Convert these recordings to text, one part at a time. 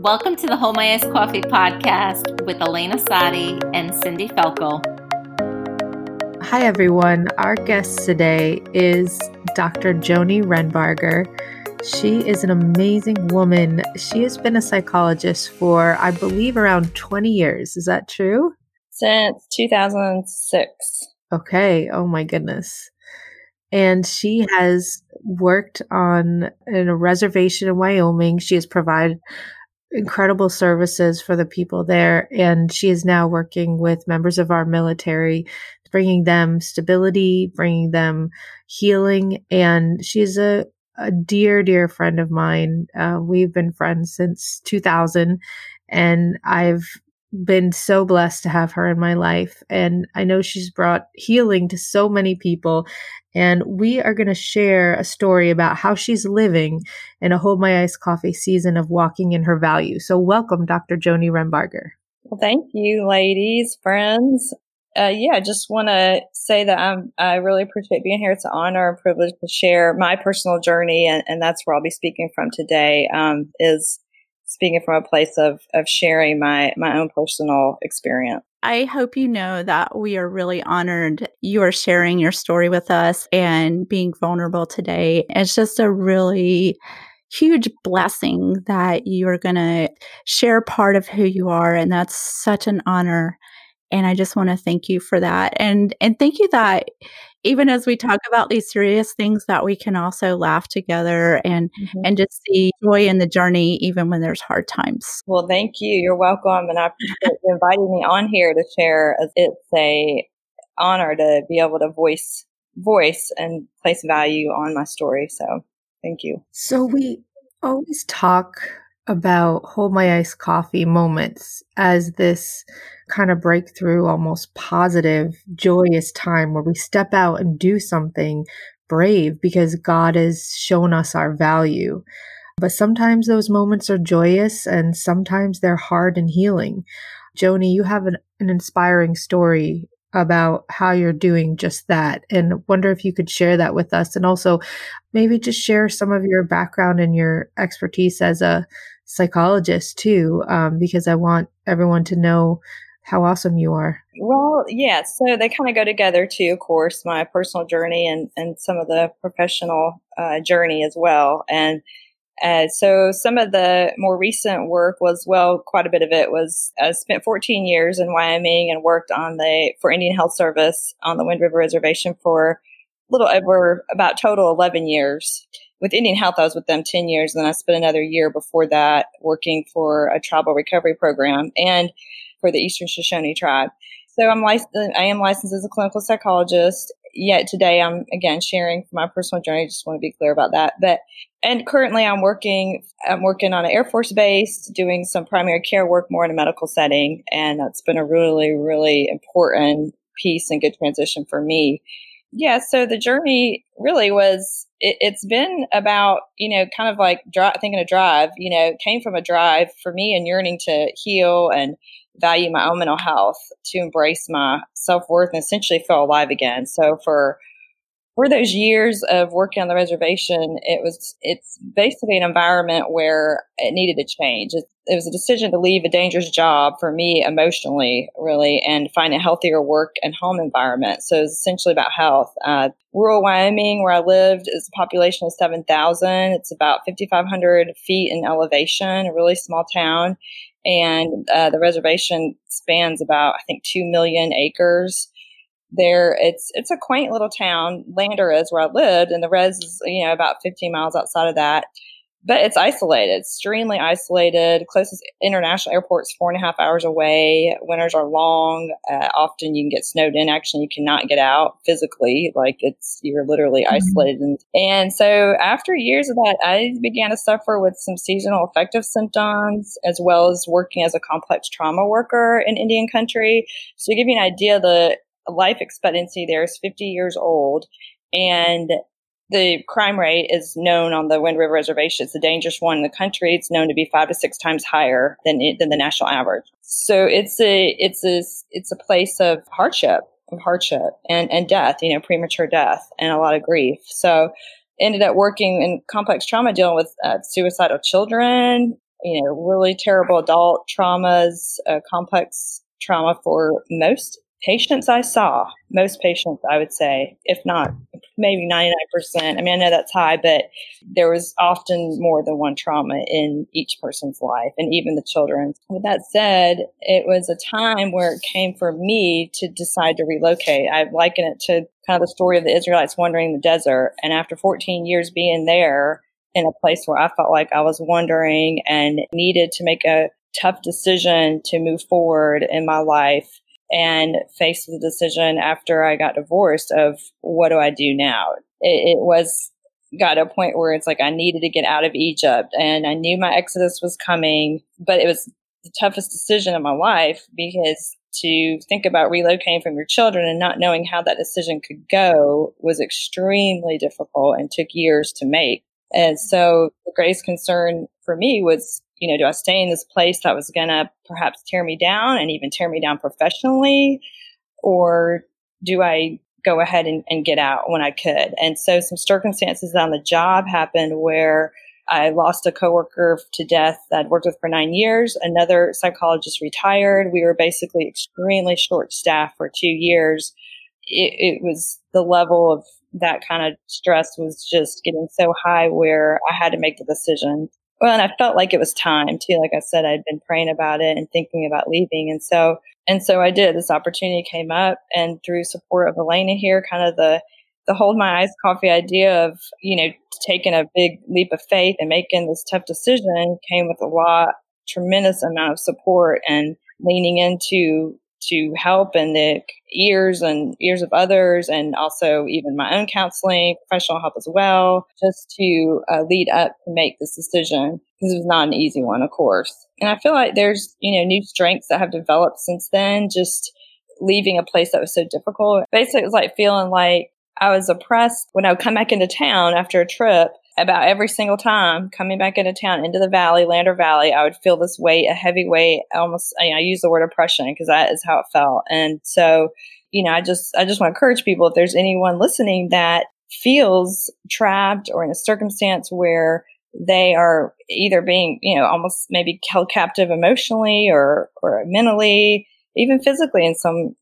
Welcome to the Hold My Iced Coffee podcast with Elena Sadi and Cindy Felkel. Hi, everyone. Our guest today is Dr. Joni Renbarger. She is an amazing woman. She has been a psychologist for, I believe, around 20 years. Is that true? Since 2006. Okay. Oh, my goodness. And she has worked on in a reservation in Wyoming. She has provided incredible services for the people there. And she is now working with members of our military, bringing them stability, bringing them healing. And she's a, a dear, dear friend of mine. Uh, we've been friends since 2000 and I've been so blessed to have her in my life. And I know she's brought healing to so many people. And we are going to share a story about how she's living in a Hold My Iced Coffee season of walking in her value. So, welcome, Dr. Joni Rembarger. Well, thank you, ladies, friends. Uh, yeah, I just want to say that I'm, I really appreciate being here. It's an honor and privilege to share my personal journey, and, and that's where I'll be speaking from today. Um, is speaking from a place of of sharing my my own personal experience. I hope you know that we are really honored you are sharing your story with us and being vulnerable today. It's just a really huge blessing that you are going to share part of who you are and that's such an honor and I just want to thank you for that. And and thank you that even as we talk about these serious things that we can also laugh together and mm-hmm. and just see joy in the journey even when there's hard times. Well, thank you. You're welcome and I appreciate you inviting me on here to share. It's a honor to be able to voice voice and place value on my story. So, thank you. So we always talk about hold my iced coffee moments as this kind of breakthrough, almost positive, joyous time where we step out and do something brave because God has shown us our value. But sometimes those moments are joyous and sometimes they're hard and healing. Joni, you have an, an inspiring story about how you're doing just that and wonder if you could share that with us and also maybe just share some of your background and your expertise as a psychologist too um, because i want everyone to know how awesome you are. Well, yeah, so they kind of go together too, of course, my personal journey and, and some of the professional uh, journey as well. And uh, so some of the more recent work was, well, quite a bit of it was, I spent 14 years in Wyoming and worked on the, for Indian Health Service on the Wind River Reservation for a little over about total 11 years. With Indian Health, I was with them 10 years. And then I spent another year before that working for a tribal recovery program. And for the Eastern Shoshone tribe. So I'm licensed, I am licensed as a clinical psychologist. Yet today I'm again sharing my personal journey. Just want to be clear about that. But and currently I'm working I'm working on an Air Force base, doing some primary care work more in a medical setting, and that's been a really really important piece and good transition for me. Yeah, so the journey really was it, has been about you know kind of like dri- thinking a drive you know came from a drive for me and yearning to heal and value my own mental health, to embrace my self worth, and essentially feel alive again. So for for those years of working on the reservation, it was it's basically an environment where it needed to change. It, it was a decision to leave a dangerous job for me emotionally, really, and find a healthier work and home environment. So it's essentially about health. Uh, rural Wyoming, where I lived, is a population of seven thousand. It's about fifty five hundred feet in elevation, a really small town and uh, the reservation spans about I think two million acres. There, it's it's a quaint little town. Lander is where I lived, and the res is you know about 15 miles outside of that but it's isolated, extremely isolated. Closest international airport's four and a half hours away. Winters are long. Uh, often you can get snowed in. Actually, you cannot get out physically. Like it's, you're literally mm-hmm. isolated. And, and so after years of that, I began to suffer with some seasonal affective symptoms as well as working as a complex trauma worker in Indian country. So to give you an idea, the life expectancy there is 50 years old. And the crime rate is known on the Wind River Reservation. It's the dangerous one in the country. It's known to be five to six times higher than than the national average. So it's a it's a it's a place of hardship, of hardship and and death. You know, premature death and a lot of grief. So ended up working in complex trauma, dealing with uh, suicidal children, you know, really terrible adult traumas, uh, complex trauma for most patients I saw, most patients, I would say, if not maybe 99%. I mean, I know that's high, but there was often more than one trauma in each person's life and even the children. With that said, it was a time where it came for me to decide to relocate. I liken it to kind of the story of the Israelites wandering the desert. And after 14 years being there in a place where I felt like I was wandering and needed to make a tough decision to move forward in my life, and faced the decision after I got divorced of what do I do now? It, it, was got to a point where it's like I needed to get out of Egypt and I knew my exodus was coming, but it was the toughest decision of my life because to think about relocating from your children and not knowing how that decision could go was extremely difficult and took years to make. And so the greatest concern for me was you know, do I stay in this place that was going to perhaps tear me down and even tear me down professionally? Or do I go ahead and, and get out when I could? And so some circumstances on the job happened where I lost a coworker to death that I'd worked with for nine years. Another psychologist retired. We were basically extremely short staffed for two years. It, it was the level of that kind of stress was just getting so high where I had to make the decision well, and I felt like it was time too. Like I said, I'd been praying about it and thinking about leaving. And so, and so I did. This opportunity came up and through support of Elena here, kind of the, the hold my iced coffee idea of, you know, taking a big leap of faith and making this tough decision came with a lot, tremendous amount of support and leaning into to help and the ears and ears of others and also even my own counseling, professional help as well, just to uh, lead up to make this decision because it was not an easy one, of course. And I feel like there's, you know, new strengths that have developed since then, just leaving a place that was so difficult. Basically, it was like feeling like I was oppressed when I would come back into town after a trip about every single time coming back into town into the valley, Lander Valley, I would feel this weight, a heavy weight, almost, you know, I use the word oppression because that is how it felt. And so, you know, I just, I just want to encourage people if there's anyone listening that feels trapped or in a circumstance where they are either being, you know, almost maybe held captive emotionally or, or mentally, even physically in some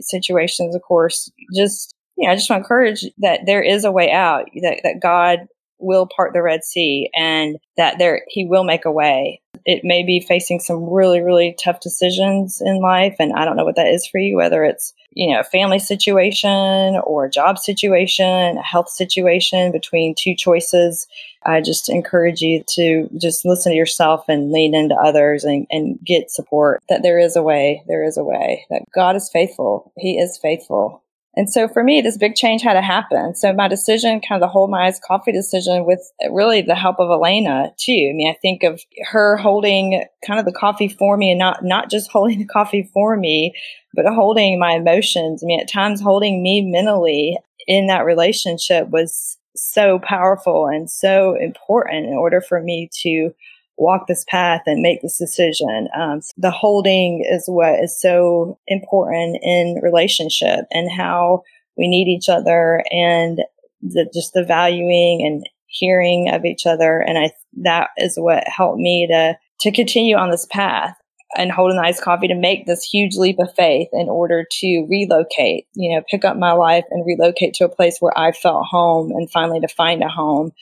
situations, of course, just, you know, I just want to encourage that there is a way out, that, that God will part the Red Sea and that there he will make a way. It may be facing some really, really tough decisions in life. And I don't know what that is for you, whether it's, you know, a family situation or a job situation, a health situation between two choices. I just encourage you to just listen to yourself and lean into others and, and get support that there is a way. There is a way that God is faithful. He is faithful. And so for me, this big change had to happen. So my decision, kind of the hold my iced coffee decision with uh, really the help of Elena too. I mean, I think of her holding kind of the coffee for me and not, not just holding the coffee for me, but holding my emotions. I mean, at times holding me mentally in that relationship was so powerful and so important in order for me to walk this path and make this decision. Um, so the holding is what is so important in relationship and how we need each other and the, just the valuing and hearing of each other. And I, that is what helped me to, to continue on this path and hold the iced coffee to make this huge leap of faith in order to relocate, you know, pick up my life and relocate to a place where I felt home and finally to find a home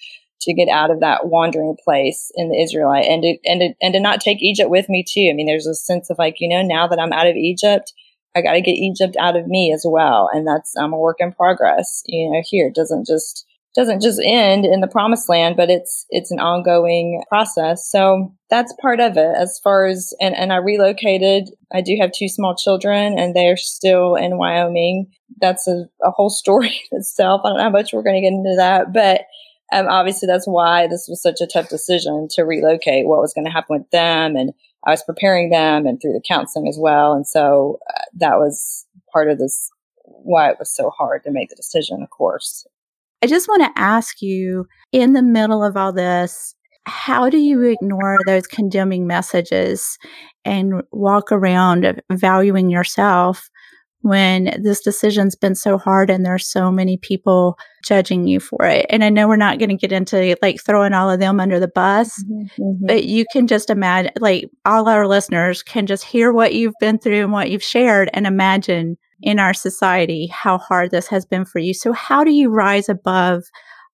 to get out of that wandering place in the Israelite and to, and to, and to not take Egypt with me too. I mean, there's a sense of like, you know, now that I'm out of Egypt, I got to get Egypt out of me as well. And that's, I'm a work in progress, you know, here. It doesn't just, doesn't just end in the promised land, but it's, it's an ongoing process. So that's part of it as far as, and, and I relocated. I do have two small children and they're still in Wyoming. That's a, a whole story itself. I don't know how much we're going to get into that, but um, obviously, that's why this was such a tough decision to relocate. What was going to happen with them, and I was preparing them, and through the counseling as well. And so uh, that was part of this why it was so hard to make the decision. Of course, I just want to ask you, in the middle of all this, how do you ignore those condemning messages and walk around valuing yourself when this decision's been so hard and there's so many people judging you for it. And I know we're not going to get into like throwing all of them under the bus, mm-hmm, mm-hmm. but you can just imagine, like all our listeners can just hear what you've been through and what you've shared and imagine in our society how hard this has been for you. So, how do you rise above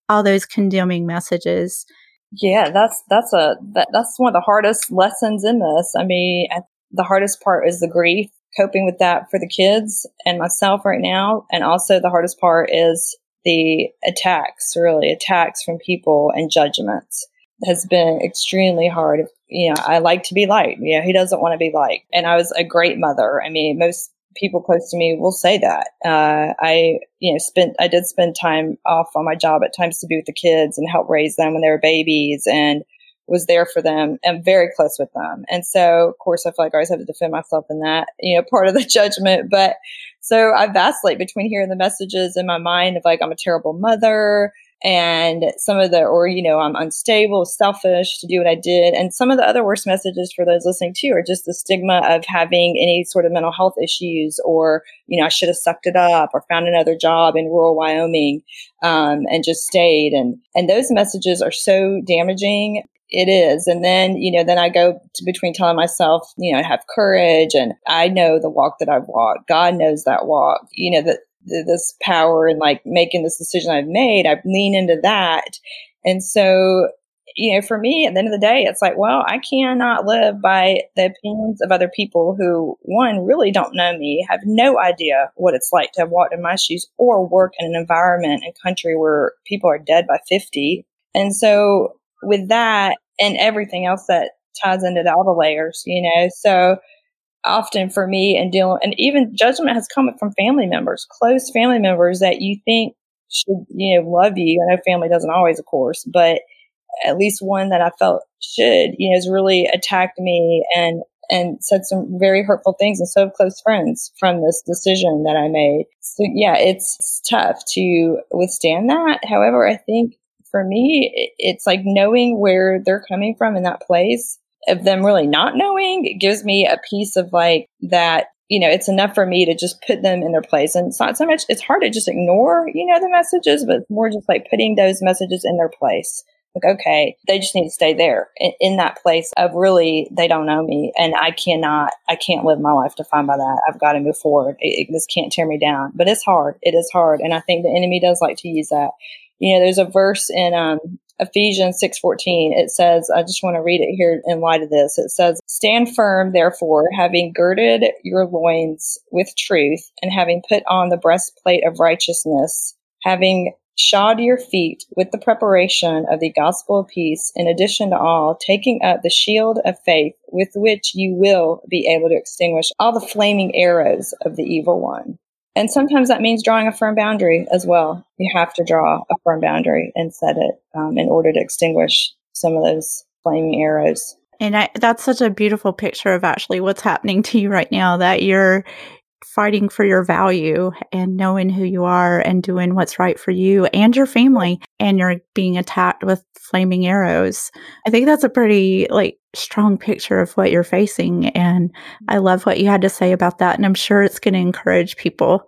all those condemning messages? Yeah, that's that's a that, that's one of the hardest lessons in this. I mean, the hardest part is the grief coping with that for the kids and myself right now. And also the hardest part is the attacks, really attacks from people and judgments has been extremely hard. You know, I like to be liked. You know, he doesn't want to be liked. And I was a great mother. I mean, most people close to me will say that. Uh, I, you know, spent, I did spend time off on my job at times to be with the kids and help raise them when they were babies. And was there for them and very close with them. And so, of course, I feel like I always have to defend myself in that, you know, part of the judgment. But so I vacillate between hearing the messages in my mind of like, I'm a terrible mother and some of the, or, you know, I'm unstable, selfish to do what I did. And some of the other worst messages for those listening too are just the stigma of having any sort of mental health issues or, you know, I should have sucked it up or found another job in rural Wyoming, um, and just stayed. And, and those messages are so damaging it is. And then, you know, then I go between telling myself, you know, I have courage and I know the walk that I've walked. God knows that walk, you know, that this power and like making this decision I've made, I lean into that. And so, you know, for me, at the end of the day, it's like, well, I cannot live by the opinions of other people who, one, really don't know me, have no idea what it's like to have walked in my shoes or work in an environment and country where people are dead by 50. And so with that and everything else that ties into the, all the layers, you know. So often for me and dealing, and even judgment has come from family members, close family members that you think should, you know, love you. I know family doesn't always, of course, but at least one that I felt should, you know, has really attacked me and and said some very hurtful things and so have close friends from this decision that I made. So yeah, it's, it's tough to withstand that. However, I think for me, it's like knowing where they're coming from in that place of them really not knowing. It gives me a piece of like that, you know, it's enough for me to just put them in their place. And it's not so much, it's hard to just ignore, you know, the messages, but more just like putting those messages in their place. Like, okay, they just need to stay there in, in that place of really, they don't know me and I cannot, I can't live my life defined by that. I've got to move forward. It, it, can't tear me down, but it's hard. It is hard. And I think the enemy does like to use that you know, there's a verse in um, Ephesians 6:14. It says, I just want to read it here in light of this. It says, "Stand firm, therefore, having girded your loins with truth, and having put on the breastplate of righteousness, having shod your feet with the preparation of the gospel of peace, in addition to all, taking up the shield of faith, with which you will be able to extinguish all the flaming arrows of the evil one." And sometimes that means drawing a firm boundary as well. You have to draw a firm boundary and set it um, in order to extinguish some of those flaming arrows. And I, that's such a beautiful picture of actually what's happening to you right now that you're fighting for your value and knowing who you are and doing what's right for you and your family and you're being attacked with flaming arrows. I think that's a pretty like strong picture of what you're facing and I love what you had to say about that and I'm sure it's going to encourage people.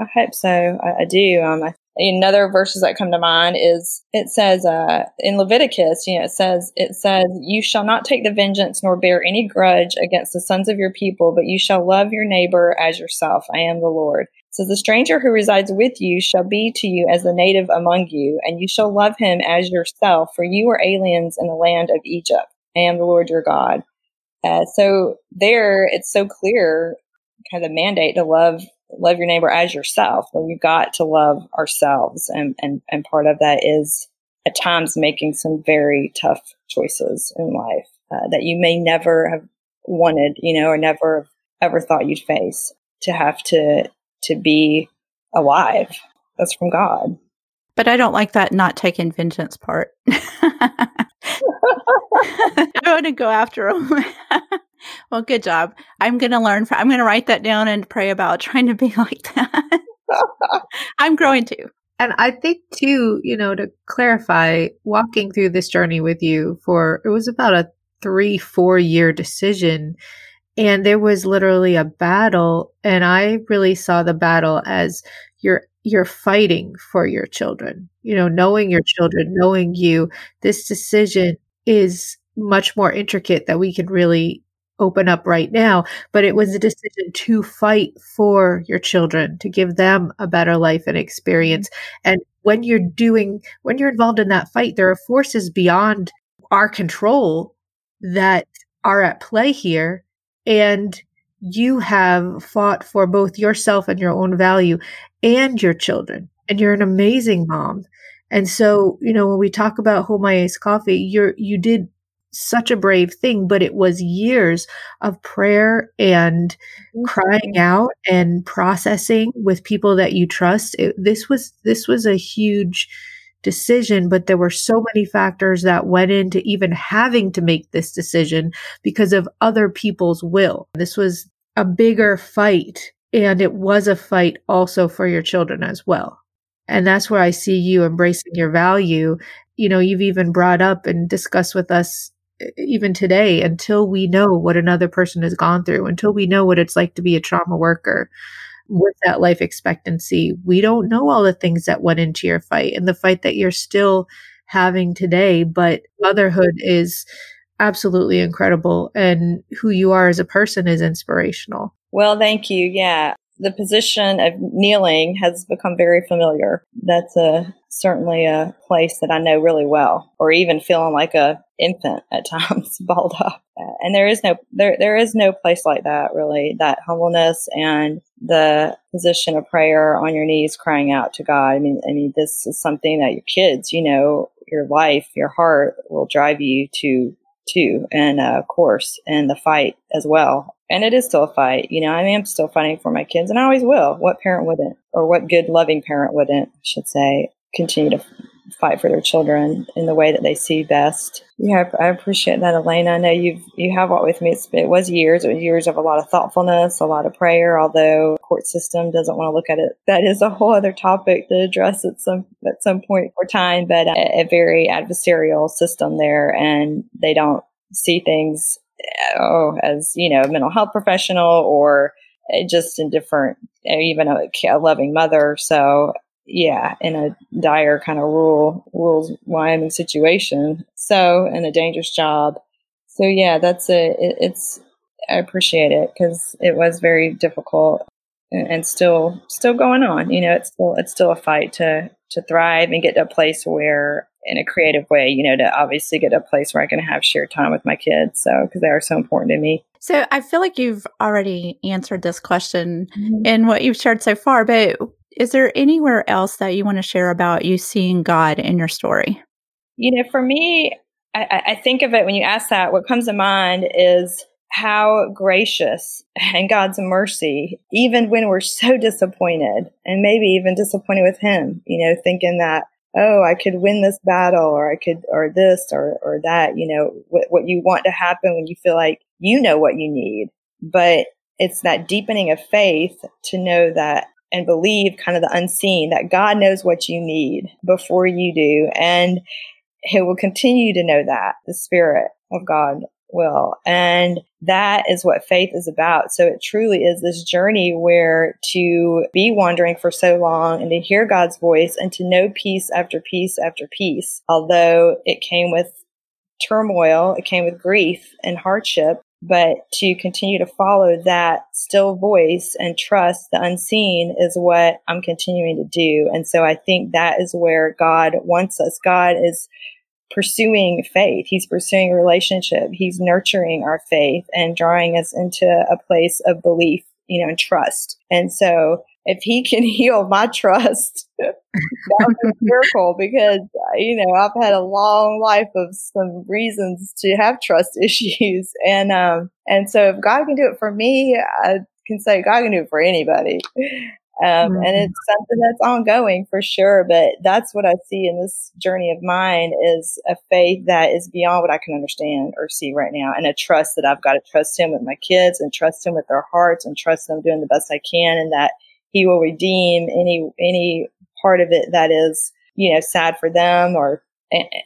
I hope so. I, I do. Um, I another verses that come to mind is it says uh, in Leviticus, you know, it says it says you shall not take the vengeance nor bear any grudge against the sons of your people, but you shall love your neighbor as yourself. I am the Lord. So the stranger who resides with you shall be to you as the native among you, and you shall love him as yourself, for you are aliens in the land of Egypt. I am the Lord your God. Uh, so there, it's so clear, kind of mandate to love love your neighbor as yourself. Well, we've got to love ourselves. And, and, and part of that is at times making some very tough choices in life uh, that you may never have wanted, you know, or never ever thought you'd face to have to, to be alive. That's from God. But I don't like that not taking vengeance part. I want to go after him. well, good job. I'm going to learn. From, I'm going to write that down and pray about trying to be like that. I'm growing too. And I think too, you know, to clarify, walking through this journey with you for it was about a three, four year decision. and there was literally a battle and i really saw the battle as you're you're fighting for your children you know knowing your children knowing you this decision is much more intricate that we can really open up right now but it was a mm-hmm. decision to fight for your children to give them a better life and experience. Mm-hmm. And when you're doing when you're involved in that fight there are forces beyond our control that are at play here and you have fought for both yourself and your own value and your children and you're an amazing mom. And so you know when we talk about hold my iced coffee you're you did such a brave thing but it was years of prayer and mm-hmm. crying out and processing with people that you trust it, this was this was a huge decision, but there were so many factors that went into even having to make this decision because of other people's will. This was a bigger fight, and it was a fight also for your children as well. And that's where I see you embracing your value. You know, you've even brought up and discussed with us even today until we know what another person has gone through, until we know what it's like to be a trauma worker with that life expectancy, we don't know all the things that went into your fight and the fight that you're still having today. But motherhood is absolutely incredible. And who you are as a person is inspirational. Well, thank you. Yeah the position of kneeling has become very familiar. That's a certainly a place that I know really well, or even feeling like a infant at times, balled up. And there is no there there is no place like that really. That humbleness and the position of prayer on your knees, crying out to God. I mean, I mean, this is something that your kids, you know, your life, your heart will drive you to to, and uh, of course, and the fight as well and it is still a fight. You know, I am still fighting for my kids, and I always will. What parent wouldn't, or what good, loving parent wouldn't, I should say, continue to fight for their children in the way that they see best. Yeah, I appreciate that, Elena. I know you've you have walked with me. It's, it was years, it was years of a lot of thoughtfulness, a lot of prayer. Although court system doesn't want to look at it, that is a whole other topic to address at some at some point or time. But a, a very adversarial system there, and they don't see things oh, as you know, mental health professional or uh, just in different, even a, a loving mother. So yeah, in a dire kind of rural, rural Wyoming situation. So in a dangerous job. So yeah, that's a, it, it's, I appreciate it because it was very difficult and, and still, still going on. You know, it's still, it's still a fight to, to thrive and get to a place where in a creative way, you know, to obviously get a place where I can have shared time with my kids. So, because they are so important to me. So, I feel like you've already answered this question mm-hmm. in what you've shared so far, but is there anywhere else that you want to share about you seeing God in your story? You know, for me, I, I think of it when you ask that, what comes to mind is how gracious and God's mercy, even when we're so disappointed and maybe even disappointed with Him, you know, thinking that oh, I could win this battle or I could, or this or, or that, you know, what, what you want to happen when you feel like you know what you need. But it's that deepening of faith to know that and believe kind of the unseen that God knows what you need before you do. And he will continue to know that the spirit of God will. And that is what faith is about. So it truly is this journey where to be wandering for so long and to hear God's voice and to know peace after peace after peace, although it came with turmoil, it came with grief and hardship, but to continue to follow that still voice and trust the unseen is what I'm continuing to do. And so I think that is where God wants us. God is pursuing faith. He's pursuing relationship. He's nurturing our faith and drawing us into a place of belief, you know, and trust. And so if he can heal my trust, that would be a miracle because, you know, I've had a long life of some reasons to have trust issues. And, um, and so if God can do it for me, I can say God can do it for anybody. Um, mm-hmm. And it's something that's ongoing for sure. But that's what I see in this journey of mine is a faith that is beyond what I can understand or see right now, and a trust that I've got to trust Him with my kids and trust Him with their hearts and trust them doing the best I can, and that He will redeem any any part of it that is you know sad for them or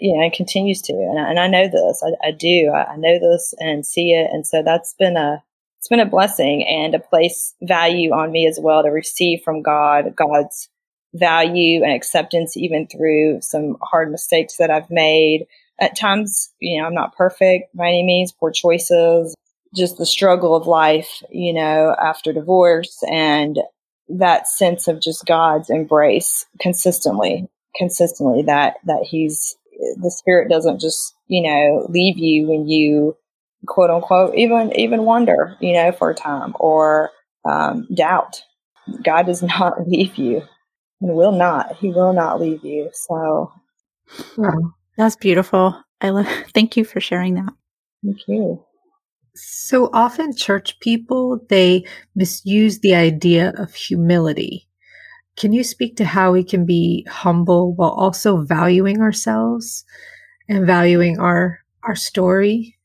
you know, and continues to. And I, and I know this. I, I do. I, I know this and see it. And so that's been a it's been a blessing and a place value on me as well to receive from God, God's value and acceptance, even through some hard mistakes that I've made. At times, you know, I'm not perfect by any means, poor choices, just the struggle of life, you know, after divorce and that sense of just God's embrace consistently, consistently that, that he's, the spirit doesn't just, you know, leave you when you quote unquote, even, even wonder, you know, for a time or, um, doubt. God does not leave you and will not, he will not leave you. So, wow, that's beautiful. I love, thank you for sharing that. Thank you. So often church people, they misuse the idea of humility. Can you speak to how we can be humble while also valuing ourselves and valuing our our story?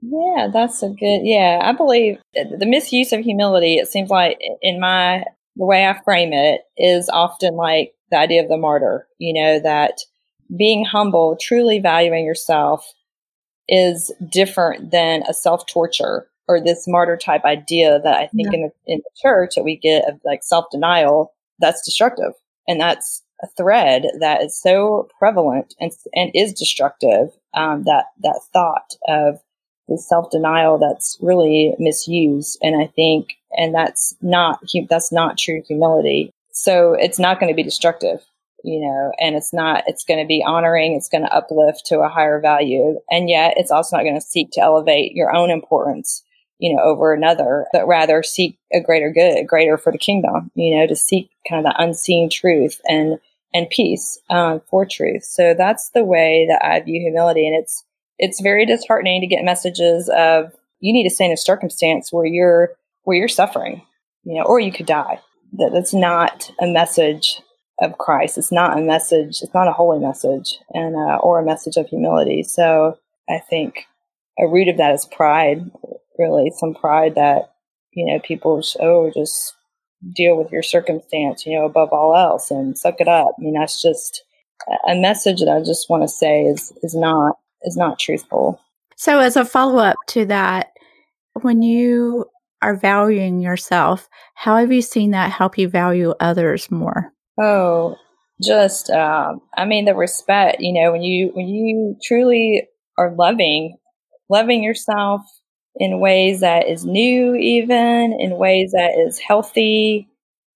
Yeah, that's a good. Yeah, I believe the misuse of humility. It seems like in my the way I frame it is often like the idea of the martyr. You know that being humble, truly valuing yourself, is different than a self torture or this martyr type idea that I think yeah. in the in the church that we get of like self denial. That's destructive, and that's a thread that is so prevalent and and is destructive. Um, that that thought of the self denial that's really misused, and I think, and that's not that's not true humility. So it's not going to be destructive you know, and it's not, it's going to be honoring, it's going to uplift to a higher value. And yet it's also not going to seek to elevate your own importance, you know, over another, but rather seek a greater good, greater for the kingdom, you know, to seek kind of the unseen truth and, and peace um, for truth. So that's the way that I view humility. And it's, it's very disheartening to get messages of you need to stay in a circumstance where you're, where you're suffering, you know, or you could die. That that's not a message of Christ. It's not a message. It's not a holy message, and uh, or a message of humility. So I think a root of that is pride. Really, some pride that you know people oh just deal with your circumstance, you know, above all else, and suck it up. I mean, that's just a message that I just want to say is is not is not truthful. So, as a follow up to that, when you are valuing yourself, how have you seen that help you value others more? Oh, just um, I mean the respect. You know, when you when you truly are loving, loving yourself in ways that is new, even in ways that is healthy,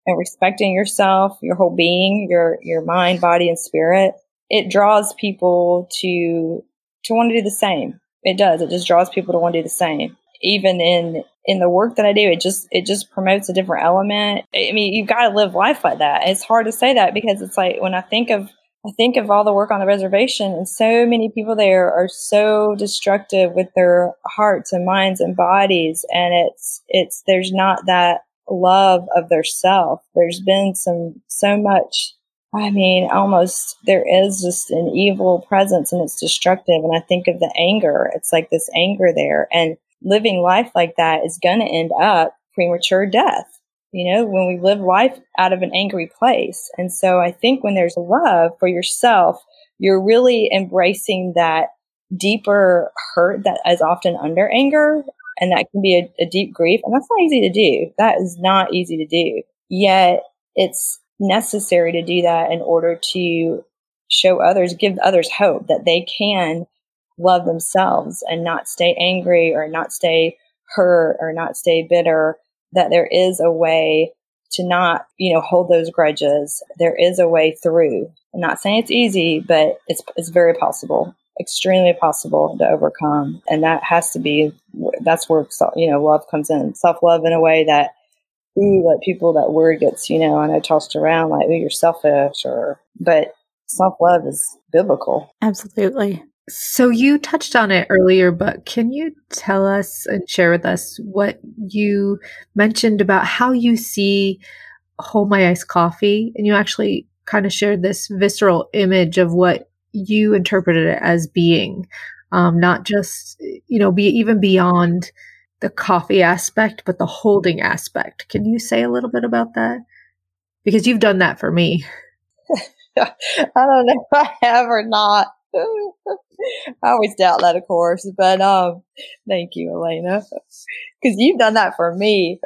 and respecting yourself, your whole being, your your mind, body, and spirit. It draws people to to want to do the same. It does. It just draws people to want to do the same. Even in in the work that I do, it just it just promotes a different element. I mean, you've got to live life like that. It's hard to say that because it's like when I think of I think of all the work on the reservation, and so many people there are so destructive with their hearts and minds and bodies, and it's it's there's not that love of their self. There's been some so much. I mean, almost there is just an evil presence, and it's destructive. And I think of the anger. It's like this anger there, and living life like that is going to end up premature death. You know, when we live life out of an angry place. And so I think when there's love for yourself, you're really embracing that deeper hurt that is often under anger. And that can be a, a deep grief. And that's not easy to do. That is not easy to do. Yet it's necessary to do that in order to show others, give others hope that they can love themselves and not stay angry or not stay hurt or not stay bitter, that there is a way to not, you know, hold those grudges. There is a way through. I'm not saying it's easy, but it's, it's very possible, extremely possible to overcome. And that has to be, that's where, you know, love comes in. Self love in a way that, ooh, like people, that word gets, you know, and I tossed around like, ooh, you're selfish or, but self love is biblical. Absolutely. So you touched on it earlier, but can you tell us and share with us what you mentioned about how you see Hold My Iced Coffee? And you actually kind of shared this visceral image of what you interpreted it as being, um, not just, you know, be even beyond the coffee aspect, but the holding aspect. Can you say a little bit about that? Because you've done that for me. I don't know if I have or not. I always doubt that, of course, but um, thank you, Elena, because you've done that for me.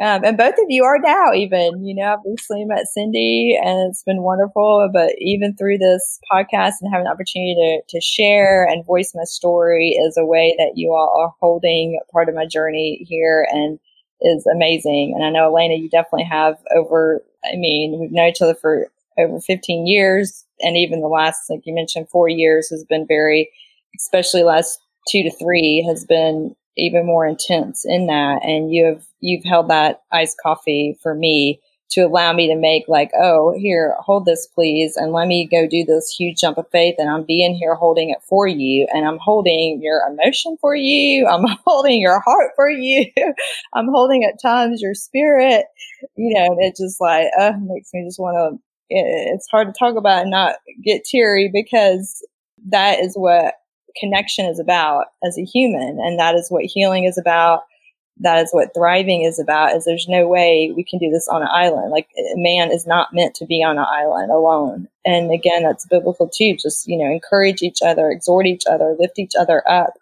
Um, and both of you are now even, you know, I've recently met Cindy and it's been wonderful. But even through this podcast and having the opportunity to, to share and voice my story is a way that you all are holding part of my journey here and is amazing. And I know Elena, you definitely have over, I mean, we've known each other for over 15 years. And even the last, like you mentioned, four years has been very, especially last two to three has been even more intense in that. And you have, you've held that iced coffee for me to allow me to make like, oh, here, hold this please. And let me go do this huge jump of faith. And I'm being here holding it for you. And I'm holding your emotion for you. I'm holding your heart for you. I'm holding at times your spirit, you know, and it just like, uh, makes me just want to, it's hard to talk about and not get teary because that is what connection is about as a human. And that is what healing is about. That is what thriving is about is there's no way we can do this on an island. Like a man is not meant to be on an island alone. And again, that's biblical too. Just, you know, encourage each other, exhort each other, lift each other up,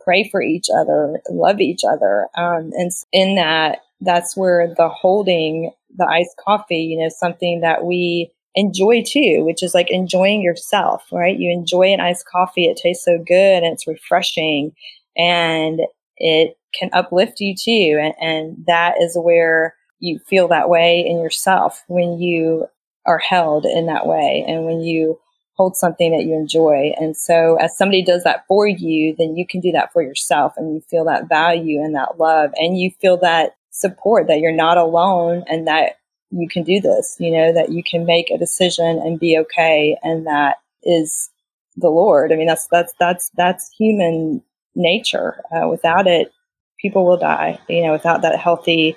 pray for each other, love each other. Um, and in that, that's where the holding the iced coffee, you know, something that we enjoy too, which is like enjoying yourself, right? You enjoy an iced coffee. It tastes so good and it's refreshing and it can uplift you too. And, and that is where you feel that way in yourself when you are held in that way and when you hold something that you enjoy. And so as somebody does that for you, then you can do that for yourself and you feel that value and that love and you feel that support that you're not alone and that you can do this, you know, that you can make a decision and be okay. And that is the Lord. I mean, that's, that's, that's, that's human nature. Uh, without it, people will die, you know, without that healthy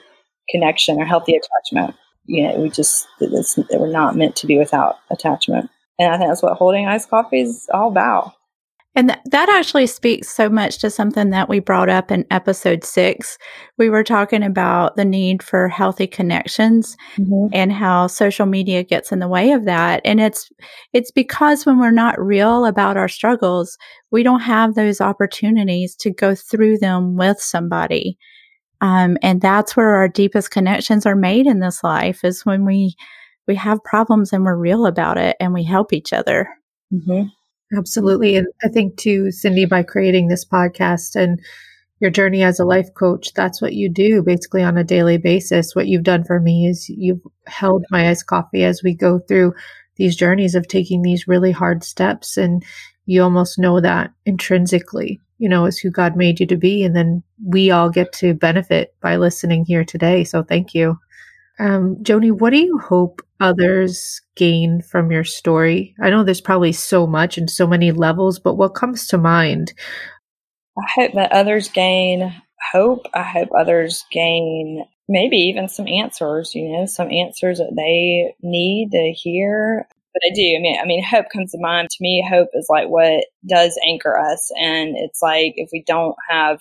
connection or healthy attachment. You know, we just, it's, we're not meant to be without attachment. And I think that's what holding iced coffee is all about. And th- that actually speaks so much to something that we brought up in episode six. We were talking about the need for healthy connections mm-hmm. and how social media gets in the way of that. And it's, it's because when we're not real about our struggles, we don't have those opportunities to go through them with somebody. Um, and that's where our deepest connections are made in this life is when we, we have problems and we're real about it and we help each other. Mm-hmm. Absolutely. And I think too, Cindy, by creating this podcast and your journey as a life coach, that's what you do basically on a daily basis. What you've done for me is you've held my iced coffee as we go through these journeys of taking these really hard steps. And you almost know that intrinsically, you know, is who God made you to be. And then we all get to benefit by listening here today. So thank you. Um, Joni, what do you hope others gain from your story? I know there's probably so much and so many levels, but what comes to mind? I hope that others gain hope. I hope others gain maybe even some answers, you know, some answers that they need to hear. But I do. I mean, I mean, hope comes to mind. To me, hope is like what does anchor us. And it's like if we don't have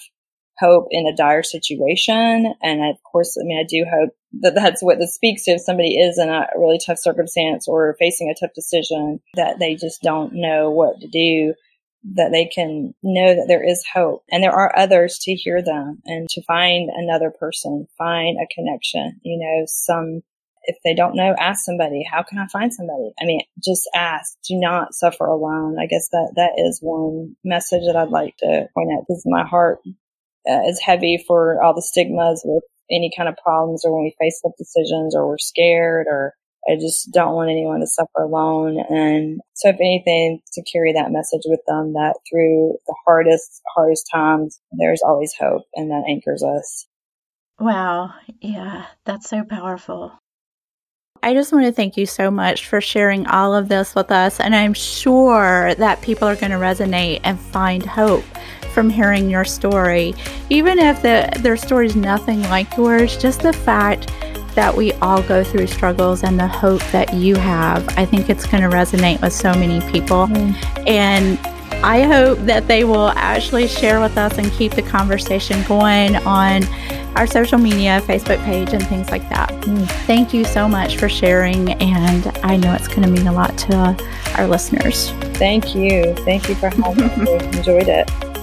hope in a dire situation. And of course, I mean, I do hope that that's what this speaks to. If somebody is in a really tough circumstance or facing a tough decision that they just don't know what to do, that they can know that there is hope and there are others to hear them and to find another person, find a connection, you know, some if they don't know, ask somebody, how can I find somebody? I mean, just ask. Do not suffer alone. I guess that that is one message that I'd like to point out because my heart uh, is heavy for all the stigmas with any kind of problems or when we face tough decisions or we're scared or I just don't want anyone to suffer alone. And so if anything, to carry that message with them that through the hardest, hardest times, there's always hope and that anchors us. Wow. Yeah, that's so powerful. I just want to thank you so much for sharing all of this with us. And I'm sure that people are going to resonate and find hope from hearing your story. Even if the, their story is nothing like yours, just the fact that we all go through struggles and the hope that you have, I think it's going to resonate with so many people. Mm. And I hope that they will actually share with us and keep the conversation going on our social media, Facebook page, and things like that. Mm. Thank you so much for sharing, and I know it's going to mean a lot to our listeners. Thank you. Thank you for having me. Enjoyed it.